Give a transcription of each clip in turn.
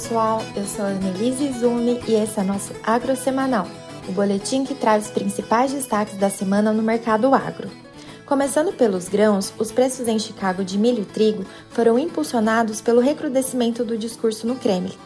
pessoal, eu sou a Annelise Zumi e esse é nosso Agro Semanal, o boletim que traz os principais destaques da semana no mercado agro. Começando pelos grãos, os preços em Chicago de milho e trigo foram impulsionados pelo recrudescimento do discurso no Kremlin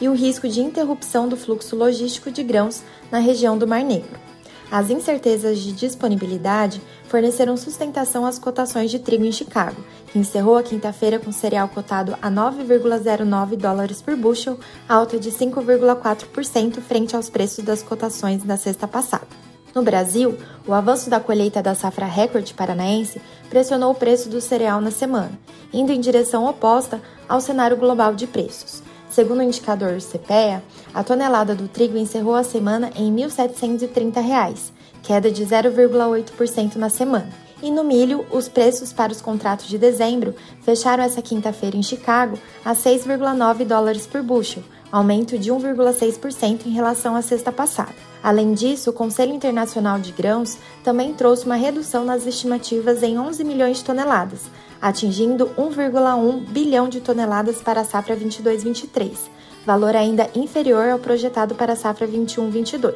e o risco de interrupção do fluxo logístico de grãos na região do Mar Negro. As incertezas de disponibilidade forneceram sustentação às cotações de trigo em Chicago, que encerrou a quinta-feira com cereal cotado a 9,09 dólares por bushel, alta de 5,4% frente aos preços das cotações da sexta passada. No Brasil, o avanço da colheita da safra recorde paranaense pressionou o preço do cereal na semana, indo em direção oposta ao cenário global de preços. Segundo o indicador CPEA, a tonelada do trigo encerrou a semana em R$ 1.730, queda de 0,8% na semana. E no milho, os preços para os contratos de dezembro fecharam essa quinta-feira em Chicago a 6,9 dólares por bushel, aumento de 1,6% em relação à sexta passada. Além disso, o Conselho Internacional de Grãos também trouxe uma redução nas estimativas em 11 milhões de toneladas, atingindo 1,1 bilhão de toneladas para a safra 22-23, valor ainda inferior ao projetado para a safra 21-22.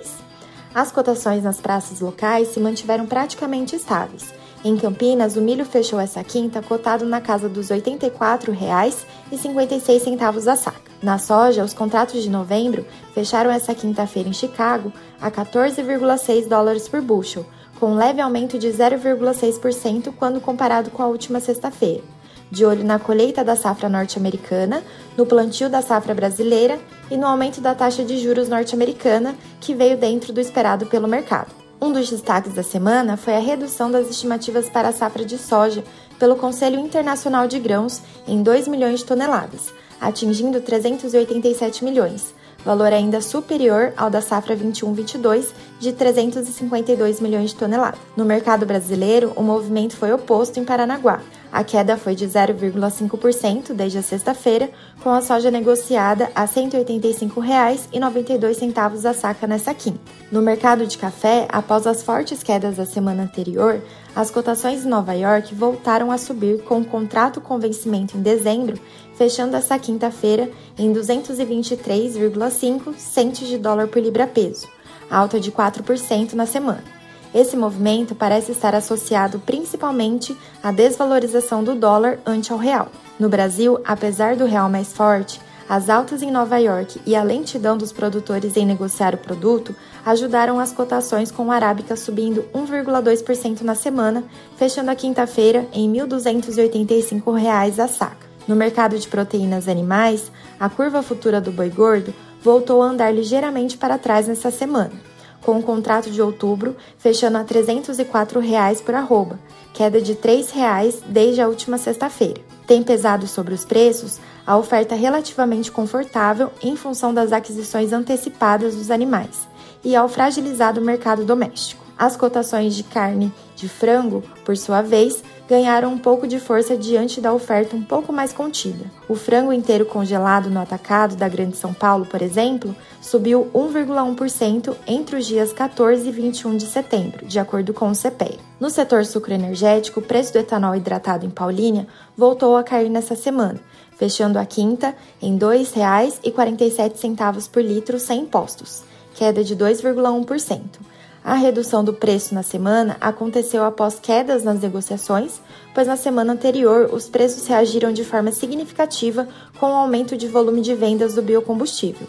As cotações nas praças locais se mantiveram praticamente estáveis. Em Campinas, o milho fechou essa quinta cotado na casa dos R$ 84,56 a saca. Na soja, os contratos de novembro fecharam essa quinta-feira em Chicago a 14,6 dólares por bushel, com um leve aumento de 0,6% quando comparado com a última sexta-feira. De olho na colheita da safra norte-americana, no plantio da safra brasileira e no aumento da taxa de juros norte-americana, que veio dentro do esperado pelo mercado. Um dos destaques da semana foi a redução das estimativas para a safra de soja pelo Conselho Internacional de Grãos em 2 milhões de toneladas, atingindo 387 milhões, valor ainda superior ao da safra 21-22 de 352 milhões de toneladas. No mercado brasileiro, o movimento foi oposto em Paranaguá. A queda foi de 0,5% desde a sexta-feira, com a soja negociada a R$ 185,92 a saca nessa quinta. No mercado de café, após as fortes quedas da semana anterior, as cotações em Nova York voltaram a subir com o contrato com vencimento em dezembro, fechando essa quinta-feira em 223,5 centes de dólar por libra-peso, alta de 4% na semana. Esse movimento parece estar associado principalmente à desvalorização do dólar ante ao real. No Brasil, apesar do real mais forte, as altas em Nova York e a lentidão dos produtores em negociar o produto ajudaram as cotações com a arábica subindo 1,2% na semana, fechando a quinta-feira em R$ 1.285 a saca. No mercado de proteínas animais, a curva futura do boi gordo voltou a andar ligeiramente para trás nessa semana com o contrato de outubro fechando a 304 reais por arroba, queda de 3 reais desde a última sexta-feira. Tem pesado sobre os preços a oferta relativamente confortável em função das aquisições antecipadas dos animais e ao fragilizado mercado doméstico. As cotações de carne de frango, por sua vez, ganharam um pouco de força diante da oferta um pouco mais contida. O frango inteiro congelado no atacado da Grande São Paulo, por exemplo, subiu 1,1% entre os dias 14 e 21 de setembro, de acordo com o CPEA. No setor sucroenergético, o preço do etanol hidratado em Paulínia voltou a cair nessa semana, fechando a quinta em R$ 2,47 por litro sem impostos, queda de 2,1%. A redução do preço na semana aconteceu após quedas nas negociações, pois na semana anterior os preços reagiram de forma significativa com o aumento de volume de vendas do biocombustível.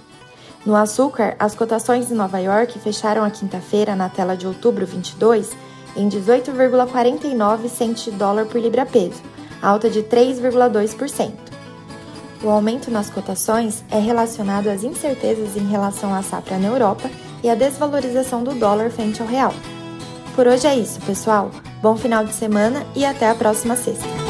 No açúcar, as cotações em Nova York fecharam a quinta-feira na tela de outubro 22 em 18,49 centes de dólar por libra-peso, alta de 3,2%. O aumento nas cotações é relacionado às incertezas em relação à safra na Europa e a desvalorização do dólar frente ao real. Por hoje é isso, pessoal. Bom final de semana e até a próxima sexta.